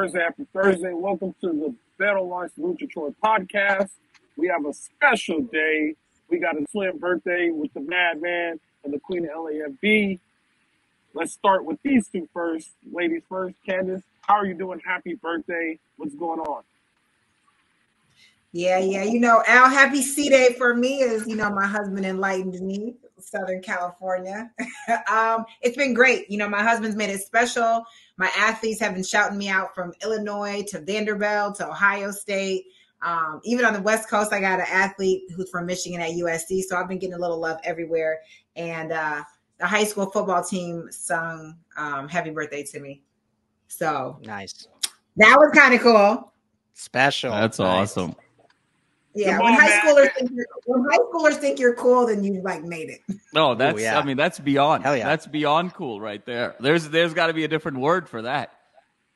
Thursday, happy Thursday. Welcome to the Battle Line Salute to Troy podcast. We have a special day. We got a slim birthday with the Madman and the Queen of LAFB. Let's start with these two first. Ladies first. Candice, how are you doing? Happy birthday. What's going on? Yeah, yeah. You know, Al, happy C Day for me is, you know, my husband enlightened me, Southern California. um, it's been great. You know, my husband's made it special. My athletes have been shouting me out from Illinois to Vanderbilt to Ohio State. Um, even on the West Coast, I got an athlete who's from Michigan at USC. So I've been getting a little love everywhere. And uh, the high school football team sung um, happy birthday to me. So nice. That was kind of cool. Special. That's nice. awesome. Yeah, when high schoolers think you're, when high schoolers think you're cool, then you like made it. No, that's Ooh, yeah. I mean that's beyond. Hell yeah, that's beyond cool right there. There's there's got to be a different word for that.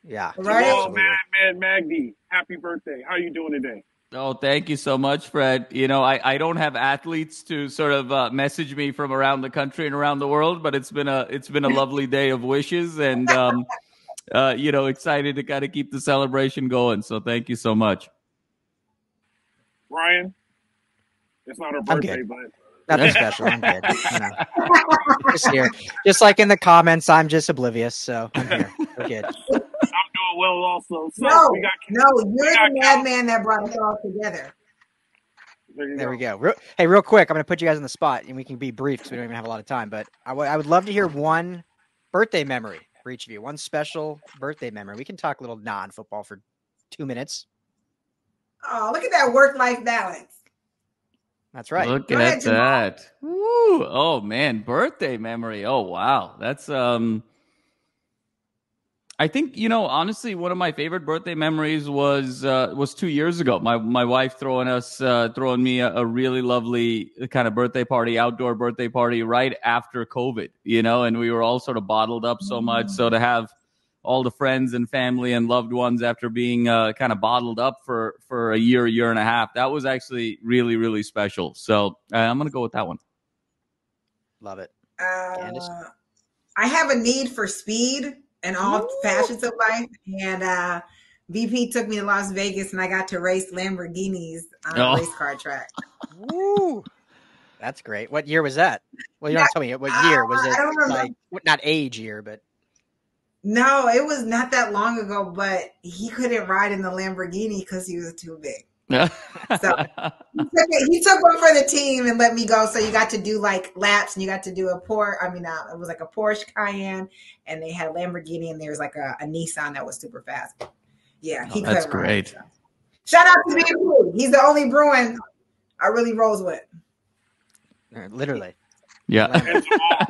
Yeah, right. Oh man, man, Magdy, happy birthday! How are you doing today? Oh, thank you so much, Fred. You know, I, I don't have athletes to sort of uh, message me from around the country and around the world, but it's been a it's been a lovely day of wishes, and um, uh, you know, excited to kind of keep the celebration going. So thank you so much. Ryan, it's not her birthday, but nothing special. I'm good. You know. just here, just like in the comments, I'm just oblivious. So I'm here. We're good. I'm doing well, also. So no, we got, no, you're the madman that brought us all together. There, there we go. Real, hey, real quick, I'm going to put you guys on the spot, and we can be brief because we don't even have a lot of time. But I, w- I would love to hear one birthday memory for each of you. One special birthday memory. We can talk a little non-football for two minutes. Oh, look at that work life balance. That's right. Look Go at ahead, that. Woo. Oh man, birthday memory. Oh wow. That's um I think you know honestly one of my favorite birthday memories was uh, was two years ago. My my wife throwing us uh, throwing me a, a, really lovely kind of birthday party, outdoor birthday party right after COVID. You know, and we were all sort of bottled up so much. So to have all the friends and family and loved ones after being uh, kind of bottled up for for a year, year and a half. That was actually really, really special. So uh, I'm gonna go with that one. Love it. Uh, I have a need for speed and all Ooh. facets of life, and uh, BP took me to Las Vegas, and I got to race Lamborghinis on oh. a race car track. Woo! That's great. What year was that? Well, you don't tell me what year was it? Like not age year, but no, it was not that long ago, but he couldn't ride in the Lamborghini because he was too big. so he took, he took, one for the team and let me go. So you got to do like laps and you got to do a Porsche. I mean, uh, it was like a Porsche Cayenne, and they had a Lamborghini and there was like a, a Nissan that was super fast. Yeah, he oh, that's great. Ride, so. Shout out to me. He's the only Bruin I really rolls with. Literally. Yeah.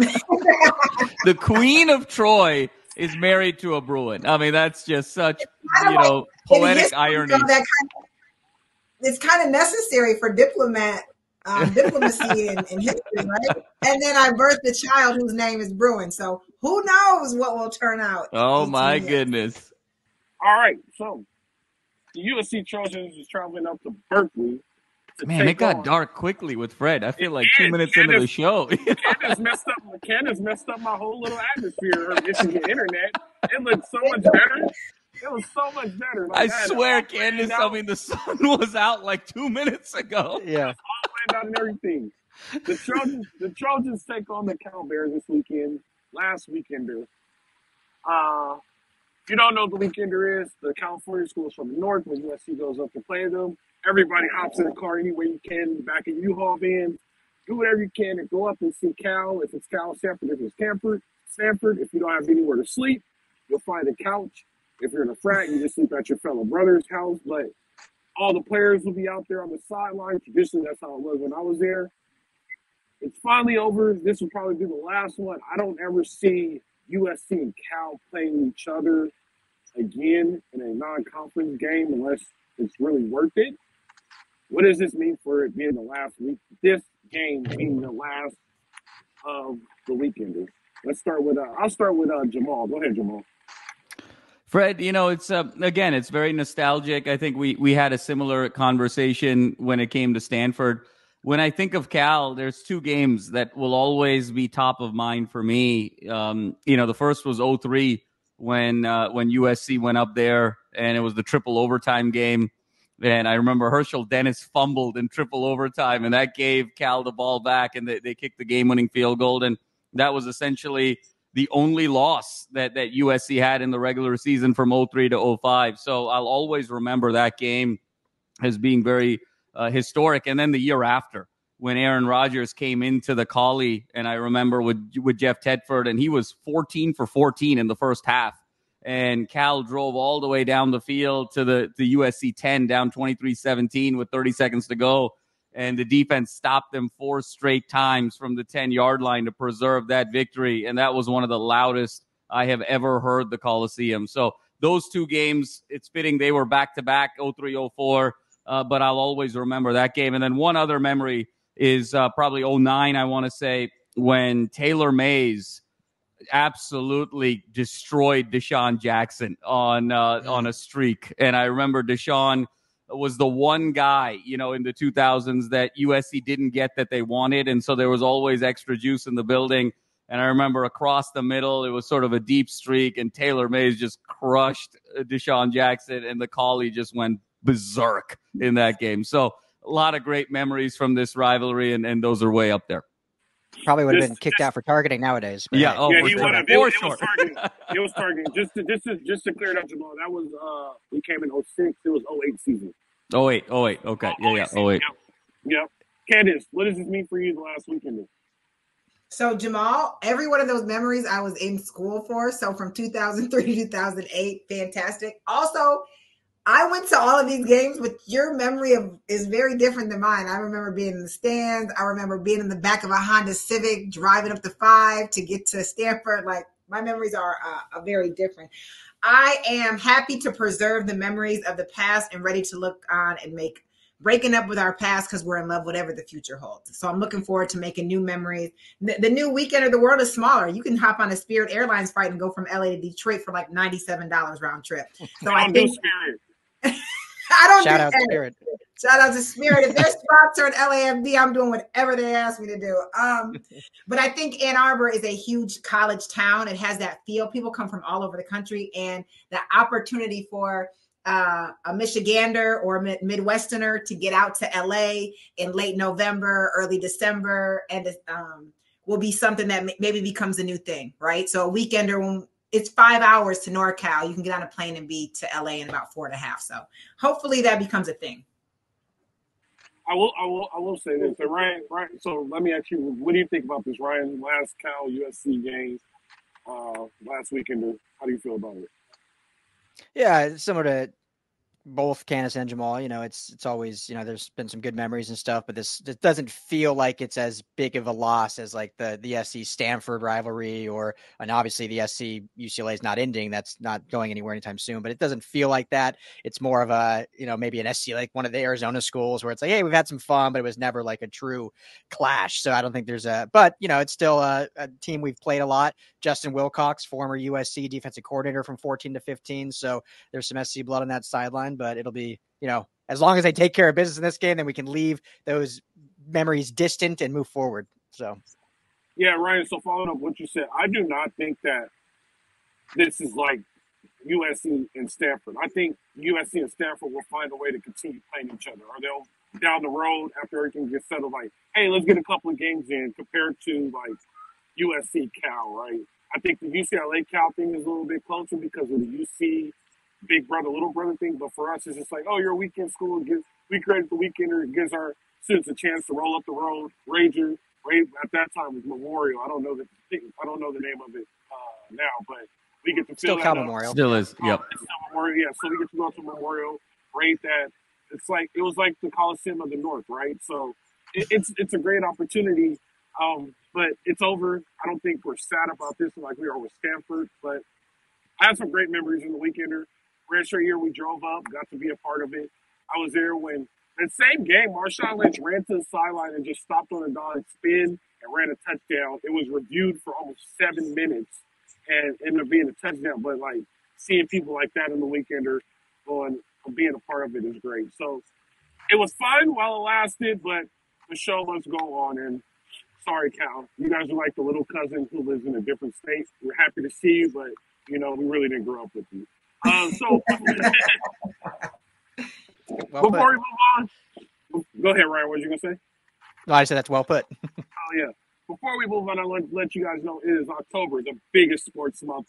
the Queen of Troy is married to a Bruin. I mean, that's just such you know poetic irony. Kind of, it's kind of necessary for diplomat um, diplomacy in, in, history, right? And then I birthed a child whose name is Bruin. So who knows what will turn out? Oh my years. goodness! All right, so the USC Trojans is traveling up to Berkeley Man, it got on. dark quickly with Fred. I feel like two minutes Candice, into the show. Candice messed up. Candice messed up my whole little atmosphere. Her the internet. It looked so much better. It was so much better. Like, I, swear, Candice. I mean, the sun was out like two minutes ago. Yeah, all out and everything. The Trojans, the Trojans take on the Cal Bears this weekend. Last weekender. Uh, if you don't know what the weekender is, the California schools from the north, when USC goes up to play them everybody hops in the car any way you can, back in U-Haul van, do whatever you can and go up and see Cal. If it's Cal Stanford, if it's Stanford, Stanford, if you don't have anywhere to sleep, you'll find a couch. If you're in a frat, you just sleep at your fellow brother's house. But all the players will be out there on the sideline. Traditionally, that's how it was when I was there. It's finally over. This will probably be the last one. I don't ever see USC and Cal playing each other again in a non-conference game unless it's really worth it. What does this mean for it being the last week? This game being the last of the weekend. Let's start with. Uh, I'll start with uh, Jamal. Go ahead, Jamal. Fred, you know, it's uh, again, it's very nostalgic. I think we we had a similar conversation when it came to Stanford. When I think of Cal, there's two games that will always be top of mind for me. Um, you know, the first was 03 when uh, when USC went up there and it was the triple overtime game. And I remember Hershel Dennis fumbled in triple overtime, and that gave Cal the ball back, and they, they kicked the game winning field goal. And that was essentially the only loss that, that USC had in the regular season from 03 to 05. So I'll always remember that game as being very uh, historic. And then the year after, when Aaron Rodgers came into the Collie, and I remember with with Jeff Tedford, and he was 14 for 14 in the first half and Cal drove all the way down the field to the, the USC 10 down 23-17 with 30 seconds to go. And the defense stopped them four straight times from the 10 yard line to preserve that victory. And that was one of the loudest I have ever heard the Coliseum. So those two games, it's fitting they were back to back 03 04. Uh, but I'll always remember that game. And then one other memory is uh, probably 09, I want to say, when Taylor Mays absolutely destroyed DeSean Jackson on uh, on a streak. And I remember DeSean was the one guy, you know, in the 2000s that USC didn't get that they wanted, and so there was always extra juice in the building. And I remember across the middle, it was sort of a deep streak, and Taylor Mays just crushed uh, DeSean Jackson, and the Collie just went berserk in that game. So a lot of great memories from this rivalry, and, and those are way up there. Probably would have been kicked out for targeting nowadays. But yeah, oh, yeah, he would have. It, it, was targeting. it was targeting. Just to, just to, just to clear it up, Jamal. That was uh, we came in 06. It was 08 season. Oh wait, oh wait, okay, oh, yeah, yeah, oh wait. Yep. yep. Candice, what does this mean for you the last weekend? So Jamal, every one of those memories I was in school for. So from 2003 to 2008, fantastic. Also, I went to all of these games, but your memory of is very different than mine. I remember being in the stands. I remember being in the back of a Honda Civic, driving up the five to get to Stanford. Like my memories are uh, very different. I am happy to preserve the memories of the past and ready to look on and make breaking up with our past because we're in love whatever the future holds. So I'm looking forward to making new memories. The, the, new weekend of the world is smaller. You can hop on a Spirit Airlines flight and go from LA to Detroit for like $97 round trip. So I think. I don't shout do out that. Spirit. Shout out to Spirit. If they're sponsoring LAFB, I'm doing whatever they ask me to do. Um, but I think Ann Arbor is a huge college town. It has that feel. People come from all over the country, and the opportunity for uh, a Michigander or a Midwesterner to get out to LA in late November, early December, and um, will be something that maybe becomes a new thing, right? So a weekender when it's five hours to NorCal. You can get on a plane and be to LA in about four and a half. So hopefully that becomes a thing. I will, I will, I will say this. So Ryan, Ryan. So let me ask you, what do you think about this Ryan last Cal USC game uh, last weekend? How do you feel about it? Yeah, similar to both Candice and Jamal, you know, it's it's always, you know, there's been some good memories and stuff, but this it doesn't feel like it's as big of a loss as like the the SC Stanford rivalry or and obviously the SC UCLA is not ending, that's not going anywhere anytime soon, but it doesn't feel like that. It's more of a, you know, maybe an SC like one of the Arizona schools where it's like, hey, we've had some fun, but it was never like a true clash. So I don't think there's a but you know, it's still a, a team we've played a lot. Justin Wilcox, former USC defensive coordinator from 14 to 15, so there's some SC blood on that sideline but it'll be, you know, as long as they take care of business in this game, then we can leave those memories distant and move forward. So, yeah, Ryan. So following up what you said, I do not think that this is like USC and Stanford. I think USC and Stanford will find a way to continue playing each other, or they'll down the road after everything gets settled, like, hey, let's get a couple of games in compared to like USC Cal, right? I think the UCLA Cal thing is a little bit closer because of the UC big brother, little brother thing. But for us, it's just like, oh, you're a weekend school. It gives, we created the weekender. It gives our students a chance to roll up the road. Ranger, Ray, at that time was Memorial. I don't know the thing. I don't know the name of it uh, now, but we get to still Cal Memorial. Still is. Yep. still Memorial. Yeah. So we get to go to Memorial. Rate that. It's like it was like the Coliseum of the North, right? So it, it's it's a great opportunity. Um, but it's over. I don't think we're sad about this like we are with Stanford, but I have some great memories in the weekender. Redshirt year, we drove up, got to be a part of it. I was there when the same game, Marshawn Lynch ran to the sideline and just stopped on a dime spin and ran a touchdown. It was reviewed for almost seven minutes and ended up being a touchdown. But like seeing people like that in the weekender going being a part of it is great. So it was fun while it lasted, but the show must go on. And sorry, Cal, you guys are like the little cousin who lives in a different state. We're happy to see you, but You know, we really didn't grow up with you. Um, so well before put. we move on, go ahead, Ryan. What are you gonna say? No, I said that's well put. oh yeah. Before we move on, I want to let you guys know it is October, the biggest sports month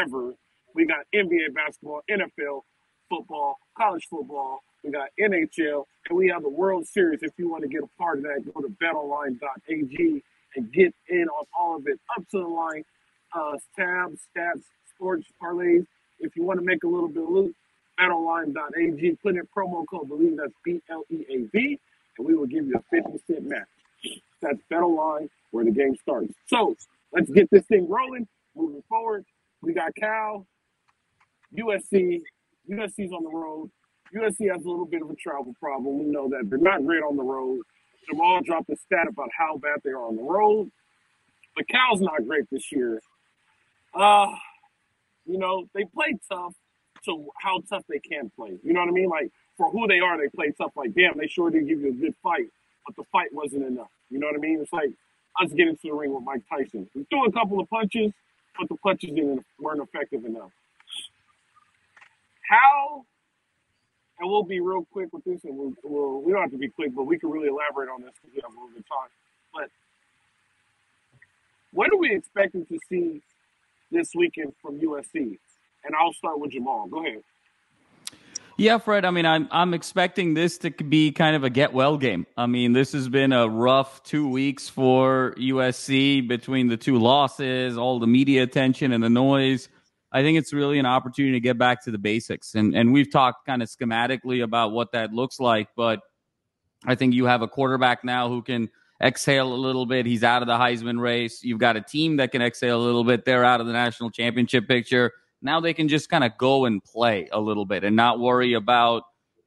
ever. We got NBA basketball, NFL football, college football. We got NHL, and we have the World Series. If you want to get a part of that, go to betonline.ag and get in on all of it. Up to the line, uh, tabs, stats, sports, parlays. If you want to make a little bit of loot, betonline.ag, put in promo code BLEAV, that's B L E A V, and we will give you a 50 cent match. That's BetOnline, where the game starts. So let's get this thing rolling. Moving forward, we got Cal, USC. USC's on the road. USC has a little bit of a travel problem. We know that they're not great on the road. Jamal dropped a stat about how bad they are on the road. But Cal's not great this year. Uh, you know, they play tough to how tough they can play. You know what I mean? Like for who they are, they play tough. Like damn, they sure did give you a good fight, but the fight wasn't enough. You know what I mean? It's like us getting to the ring with Mike Tyson. We threw a couple of punches, but the punches didn't weren't effective enough. How? And we'll be real quick with this, and we'll, we'll we don't have to be quick, but we can really elaborate on this because we have a little bit of time. But what are we expecting to see this weekend from USC? And I'll start with Jamal. Go ahead. Yeah, Fred. I mean, I'm I'm expecting this to be kind of a get well game. I mean, this has been a rough two weeks for USC between the two losses, all the media attention and the noise. I think it's really an opportunity to get back to the basics. And and we've talked kind of schematically about what that looks like, but I think you have a quarterback now who can exhale a little bit. He's out of the Heisman race. You've got a team that can exhale a little bit. They're out of the national championship picture. Now they can just kind of go and play a little bit and not worry about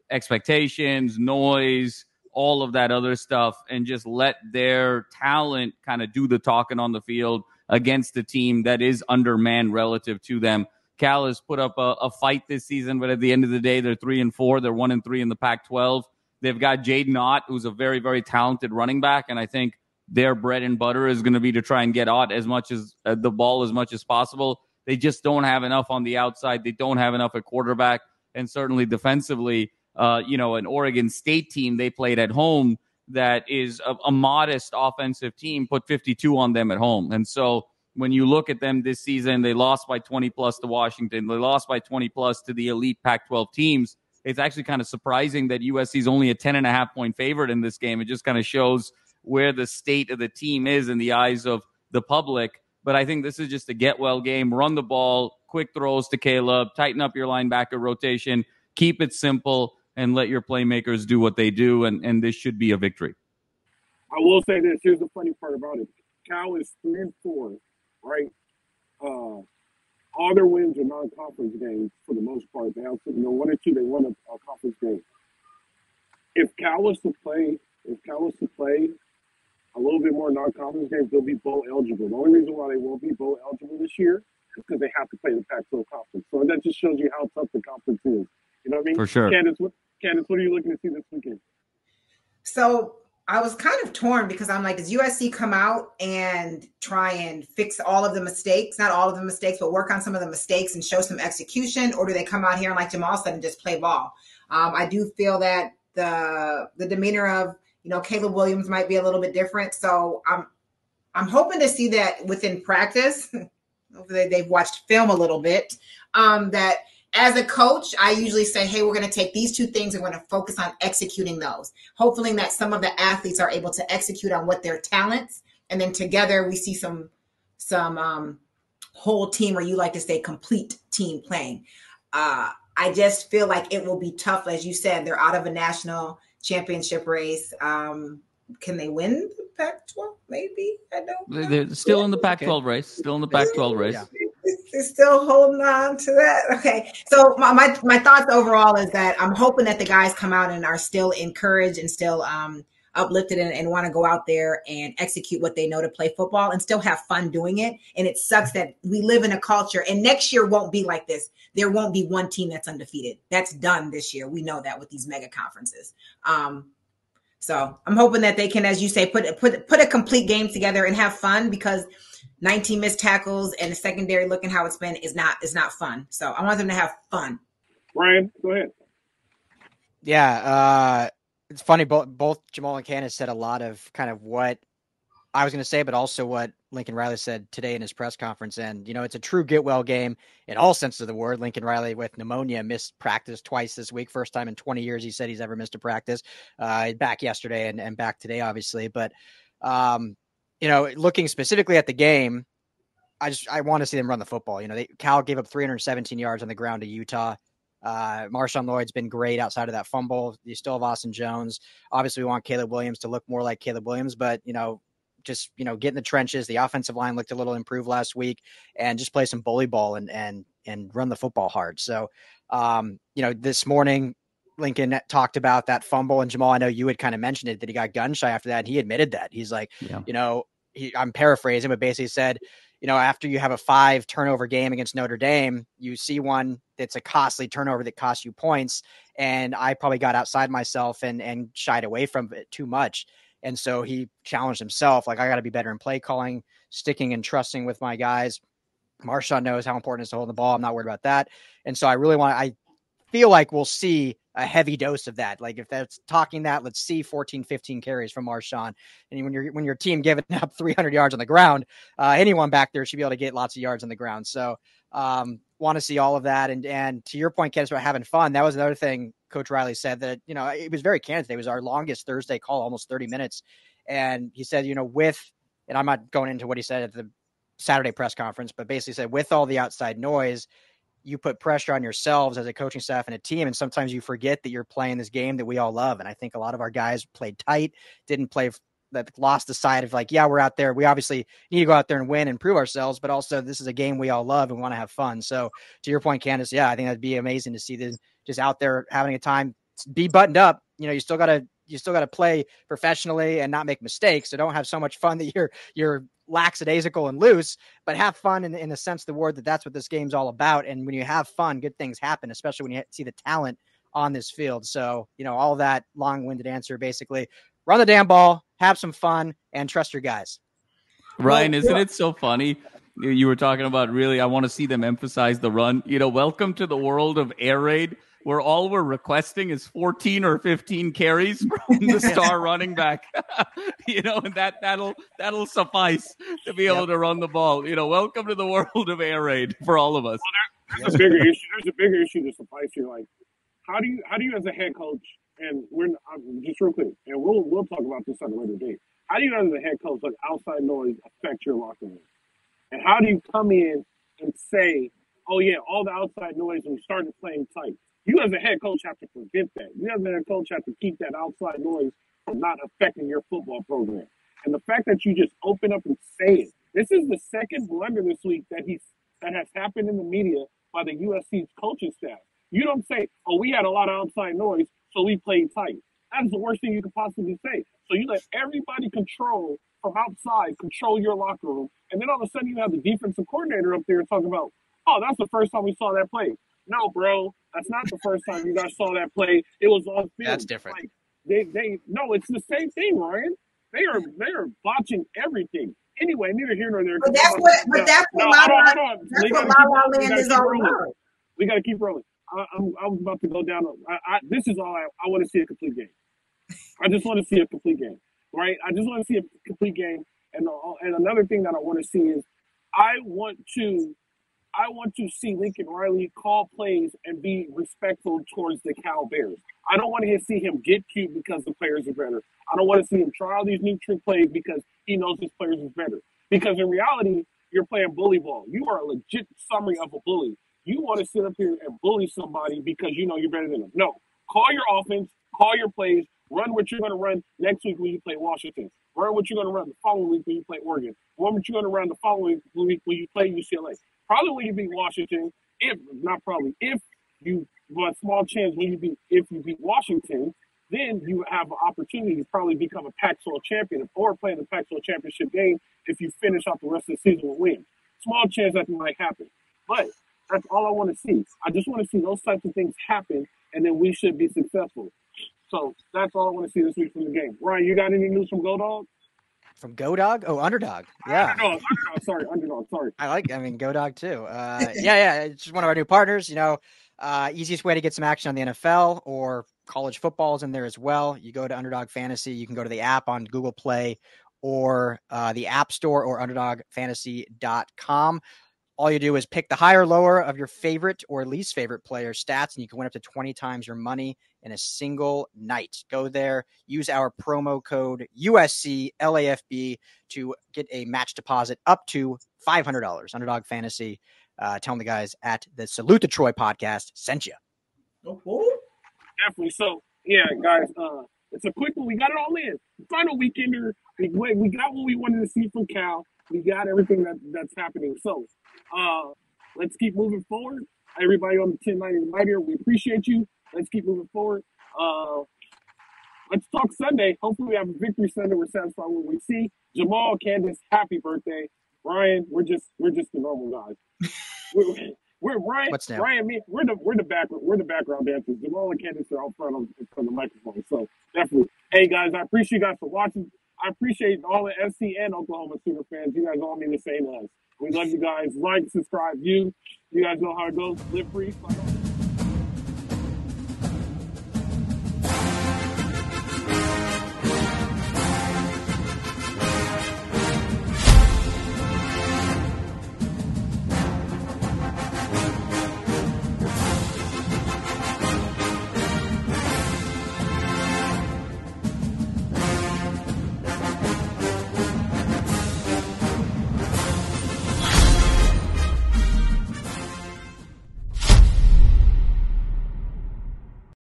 expectations, noise, all of that other stuff, and just let their talent kind of do the talking on the field against a team that is undermanned relative to them. Cal has put up a, a, fight this season, but at the end of the day, they're three and four. They're one and three in the Pac-12. They've got Jaydn Ott, who's a very, very talented running back, and I think their bread and butter is going to be to try and get Ott as much as uh, the ball as much as possible. They just don't have enough on the outside. They don't have enough at quarterback, and certainly defensively. Uh, you know, an Oregon State team they played at home that is a, a modest offensive team put 52 on them at home, and so when you look at them this season, they lost by 20 plus to Washington. They lost by 20 plus to the elite Pac 12 teams. It's actually kind of surprising that USC is only a 10 and a half point favorite in this game. It just kind of shows where the state of the team is in the eyes of the public. But I think this is just a get well game. Run the ball, quick throws to Caleb, tighten up your linebacker rotation, keep it simple, and let your playmakers do what they do. And, and this should be a victory. I will say this. Here's the funny part about it. Cal is three and four, right? Uh, all their wins are non-conference games for the most part. They have to you know one or two they won a, a conference game. If Cal was to play, if Cal was to play a little bit more non-conference games, they'll be bowl eligible. The only reason why they won't be bowl eligible this year is because they have to play the Pac-12 conference. So that just shows you how tough the conference is. You know what I mean? For sure. Candice, what, Candice, what are you looking to see this weekend? So I was kind of torn because I'm like, does USC come out and try and fix all of the mistakes? Not all of the mistakes, but work on some of the mistakes and show some execution, or do they come out here and like Jamal said and just play ball? Um, I do feel that the the demeanor of you know, Caleb Williams might be a little bit different. So I'm I'm hoping to see that within practice. they've watched film a little bit. Um, that as a coach, I usually say, hey, we're going to take these two things and we're going to focus on executing those. Hopefully, that some of the athletes are able to execute on what their talents, and then together we see some some um, whole team, or you like to say, complete team playing. Uh, I just feel like it will be tough, as you said. They're out of a national championship race. Um, can they win the Pac-12? Maybe I don't. Know. They're still in the Pac-12 okay. race. Still in the Pac-12 race. They're still holding on to that. Okay, so my, my my thoughts overall is that I'm hoping that the guys come out and are still encouraged and still um uplifted and, and want to go out there and execute what they know to play football and still have fun doing it. And it sucks that we live in a culture and next year won't be like this. There won't be one team that's undefeated. That's done this year. We know that with these mega conferences. Um, so I'm hoping that they can, as you say, put put put a complete game together and have fun because 19 missed tackles and the secondary looking how it's been is not is not fun. So I want them to have fun. Ryan, go ahead. Yeah, uh, it's funny. Both both Jamal and Candice said a lot of kind of what I was going to say, but also what Lincoln Riley said today in his press conference. And, you know, it's a true get well game in all senses of the word. Lincoln Riley with pneumonia missed practice twice this week. First time in 20 years he said he's ever missed a practice. Uh, back yesterday and, and back today, obviously. But, um, you know, looking specifically at the game, I just I want to see them run the football. You know, they, Cal gave up 317 yards on the ground to Utah. Uh, Marshawn Lloyd's been great outside of that fumble. You still have Austin Jones. Obviously, we want Caleb Williams to look more like Caleb Williams, but you know, just you know, get in the trenches. The offensive line looked a little improved last week, and just play some bully ball and and and run the football hard. So, um, you know, this morning Lincoln talked about that fumble, and Jamal, I know you had kind of mentioned it that he got gun shy after that. And he admitted that he's like, yeah. you know, he, I'm paraphrasing, but basically said, you know, after you have a five turnover game against Notre Dame, you see one that's a costly turnover that costs you points, and I probably got outside myself and and shied away from it too much. And so he challenged himself, like I got to be better in play calling, sticking and trusting with my guys. Marshawn knows how important it is to hold the ball. I'm not worried about that. And so I really want. I feel like we'll see a heavy dose of that. Like if that's talking that, let's see 14, 15 carries from Marshawn. And when you're when your team giving up 300 yards on the ground, uh, anyone back there should be able to get lots of yards on the ground. So um, want to see all of that. And and to your point, Ken, about having fun. That was another thing Coach Riley said that you know it was very candid. It was our longest Thursday call, almost 30 minutes. And he said, you know, with and I'm not going into what he said at the Saturday press conference, but basically said with all the outside noise you put pressure on yourselves as a coaching staff and a team. And sometimes you forget that you're playing this game that we all love. And I think a lot of our guys played tight, didn't play that lost the side of like, yeah, we're out there. We obviously need to go out there and win and prove ourselves, but also this is a game we all love and want to have fun. So to your point, Candice, yeah, I think that'd be amazing to see them just out there having a time, be buttoned up. You know, you still got to you still got to play professionally and not make mistakes. So don't have so much fun that you're you're lackadaisical and loose, but have fun in, in the sense the word that that's what this game's all about. And when you have fun, good things happen, especially when you see the talent on this field. So, you know, all that long winded answer basically run the damn ball, have some fun, and trust your guys. Ryan, isn't it so funny? You were talking about really, I want to see them emphasize the run. You know, welcome to the world of air raid where all we're requesting is 14 or 15 carries from the star running back. you know, and that that'll that'll suffice to be able yep. to run the ball. You know, welcome to the world of air raid for all of us. Well, there, there's a bigger issue. There's a bigger issue to suffice here. Like, how do you how do you as a head coach and we're just real quick, and we'll we'll talk about this on a later date. How do you as a head coach let outside noise affect your locker room? And how do you come in and say, "Oh yeah, all the outside noise," and we started playing tight? You as a head coach have to prevent that. You as a head coach have to keep that outside noise from not affecting your football program. And the fact that you just open up and say it. This is the second blunder this week that he's that has happened in the media by the USC's coaching staff. You don't say, "Oh, we had a lot of outside noise, so we played tight." That is the worst thing you could possibly say. So you let everybody control from outside, control your locker room, and then all of a sudden you have the defensive coordinator up there talking about, "Oh, that's the first time we saw that play." No, bro, that's not the first time you guys saw that play. It was on film. That's different. Like, they, they, no, it's the same thing, Ryan. They are, they are botching everything. Anyway, neither here nor there. But that's what, but that's what no, La La, that's what La La Land is all about. We got to keep rolling. I, I'm, I was about to go down. I, I, this is all I, I want to see a complete game. I just want to see a complete game, right? I just want to see a complete game. And uh, and another thing that I want to see is I want to I want to see Lincoln Riley call plays and be respectful towards the Cal Bears. I don't want to see him get cute because the players are better. I don't want to see him try all these new trick plays because he knows his players is better. Because in reality, you're playing bully ball. You are a legit summary of a bully. You want to sit up here and bully somebody because you know you're better than them. No, call your offense, call your plays, run what you're going to run next week when you play Washington. Run what you're going to run the following week when you play Oregon. Run what you're going to run the following week when you play UCLA. Probably when you beat Washington, if not probably, if you but small chance when you beat if you beat Washington, then you have an opportunity to probably become a Pac-12 champion or play in the Pac-12 championship game if you finish off the rest of the season with wins. Small chance that might happen, but that's all I want to see. I just want to see those types of things happen, and then we should be successful. So that's all I want to see this week from the game. Ryan, you got any news from Go Dog? From Go Dog? Oh, Underdog. Yeah. Underdog, underdog, sorry, underdog, sorry. I like, I mean, Go Dog too. Uh, yeah, yeah. It's just one of our new partners. You know, uh, easiest way to get some action on the NFL or college football is in there as well. You go to Underdog Fantasy. You can go to the app on Google Play or uh, the App Store or UnderdogFantasy.com. All you do is pick the higher lower of your favorite or least favorite player stats, and you can win up to 20 times your money in a single night. Go there, use our promo code USCLAFB to get a match deposit up to $500. Underdog Fantasy. Uh, tell them the guys at the Salute to Troy podcast sent you. Oh, Definitely. So, yeah, guys, uh, it's a quick one. We got it all in. Final weekender. We, we got what we wanted to see from Cal. We got everything that, that's happening. So, uh, let's keep moving forward. Everybody on the 1090 right here, we appreciate you. Let's keep moving forward. Uh, let's talk Sunday. Hopefully, we have a victory Sunday. We're satisfied with what we see. Jamal, Candice, happy birthday. Ryan, we're just we're just the normal guys. we're, we're Ryan, What's? Ryan, me, we're the we're the background we're the background dancers. Jamal and Candice are out front on, on the microphone. So definitely, hey guys, I appreciate you guys for watching. I appreciate all the SC and Oklahoma super fans. You guys all mean the same us. We love you guys. Like, subscribe, view. You guys know how it goes. Live free.